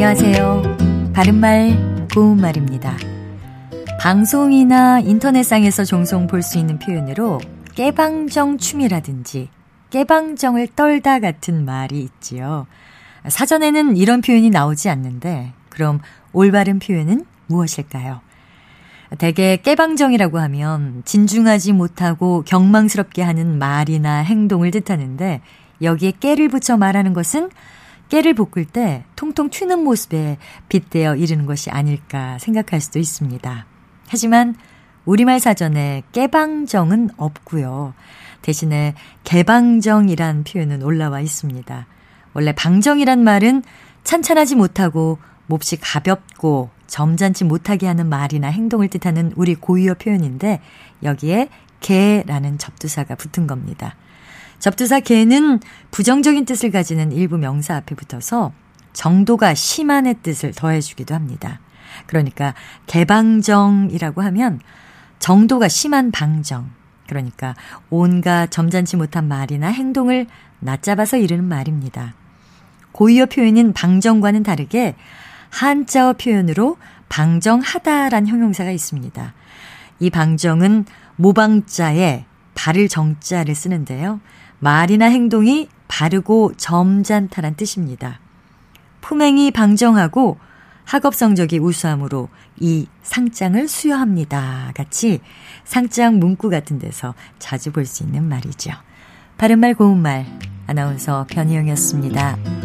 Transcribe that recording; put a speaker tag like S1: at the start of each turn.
S1: 안녕하세요. 바른말, 고운말입니다. 방송이나 인터넷상에서 종종 볼 수 있는 표현으로 깨방정 춤이라든지 깨방정을 떨다 같은 말이 있지요. 사전에는 이런 표현이 나오지 않는데 그럼 올바른 표현은 무엇일까요? 대개 깨방정이라고 하면 진중하지 못하고 경망스럽게 하는 말이나 행동을 뜻하는데 여기에 깨를 붙여 말하는 것은 깨를 볶을 때 통통 튀는 모습에 빗대어 이르는 것이 아닐까 생각할 수도 있습니다. 하지만 우리말 사전에 깨방정은 없고요. 대신에 개방정이란 표현은 올라와 있습니다. 원래 방정이란 말은 찬찬하지 못하고 몹시 가볍고 점잖지 못하게 하는 말이나 행동을 뜻하는 우리 고유어 표현인데 여기에 개라는 접두사가 붙은 겁니다. 접두사 개는 부정적인 뜻을 가지는 일부 명사 앞에 붙어서 정도가 심한의 뜻을 더해주기도 합니다. 그러니까 개방정이라고 하면 정도가 심한 방정. 그러니까 온갖 점잖지 못한 말이나 행동을 낮잡아서 이르는 말입니다. 고유어 표현인 방정과는 다르게 한자어 표현으로 방정하다란 형용사가 있습니다. 이 방정은 모방자에 발을 정자를 쓰는데요. 말이나 행동이 바르고 점잖다란 뜻입니다. 품행이 방정하고 학업 성적이 우수함으로 이 상장을 수여합니다. 같이 상장 문구 같은 데서 자주 볼 수 있는 말이죠. 바른말 고운말 아나운서 변희영이었습니다.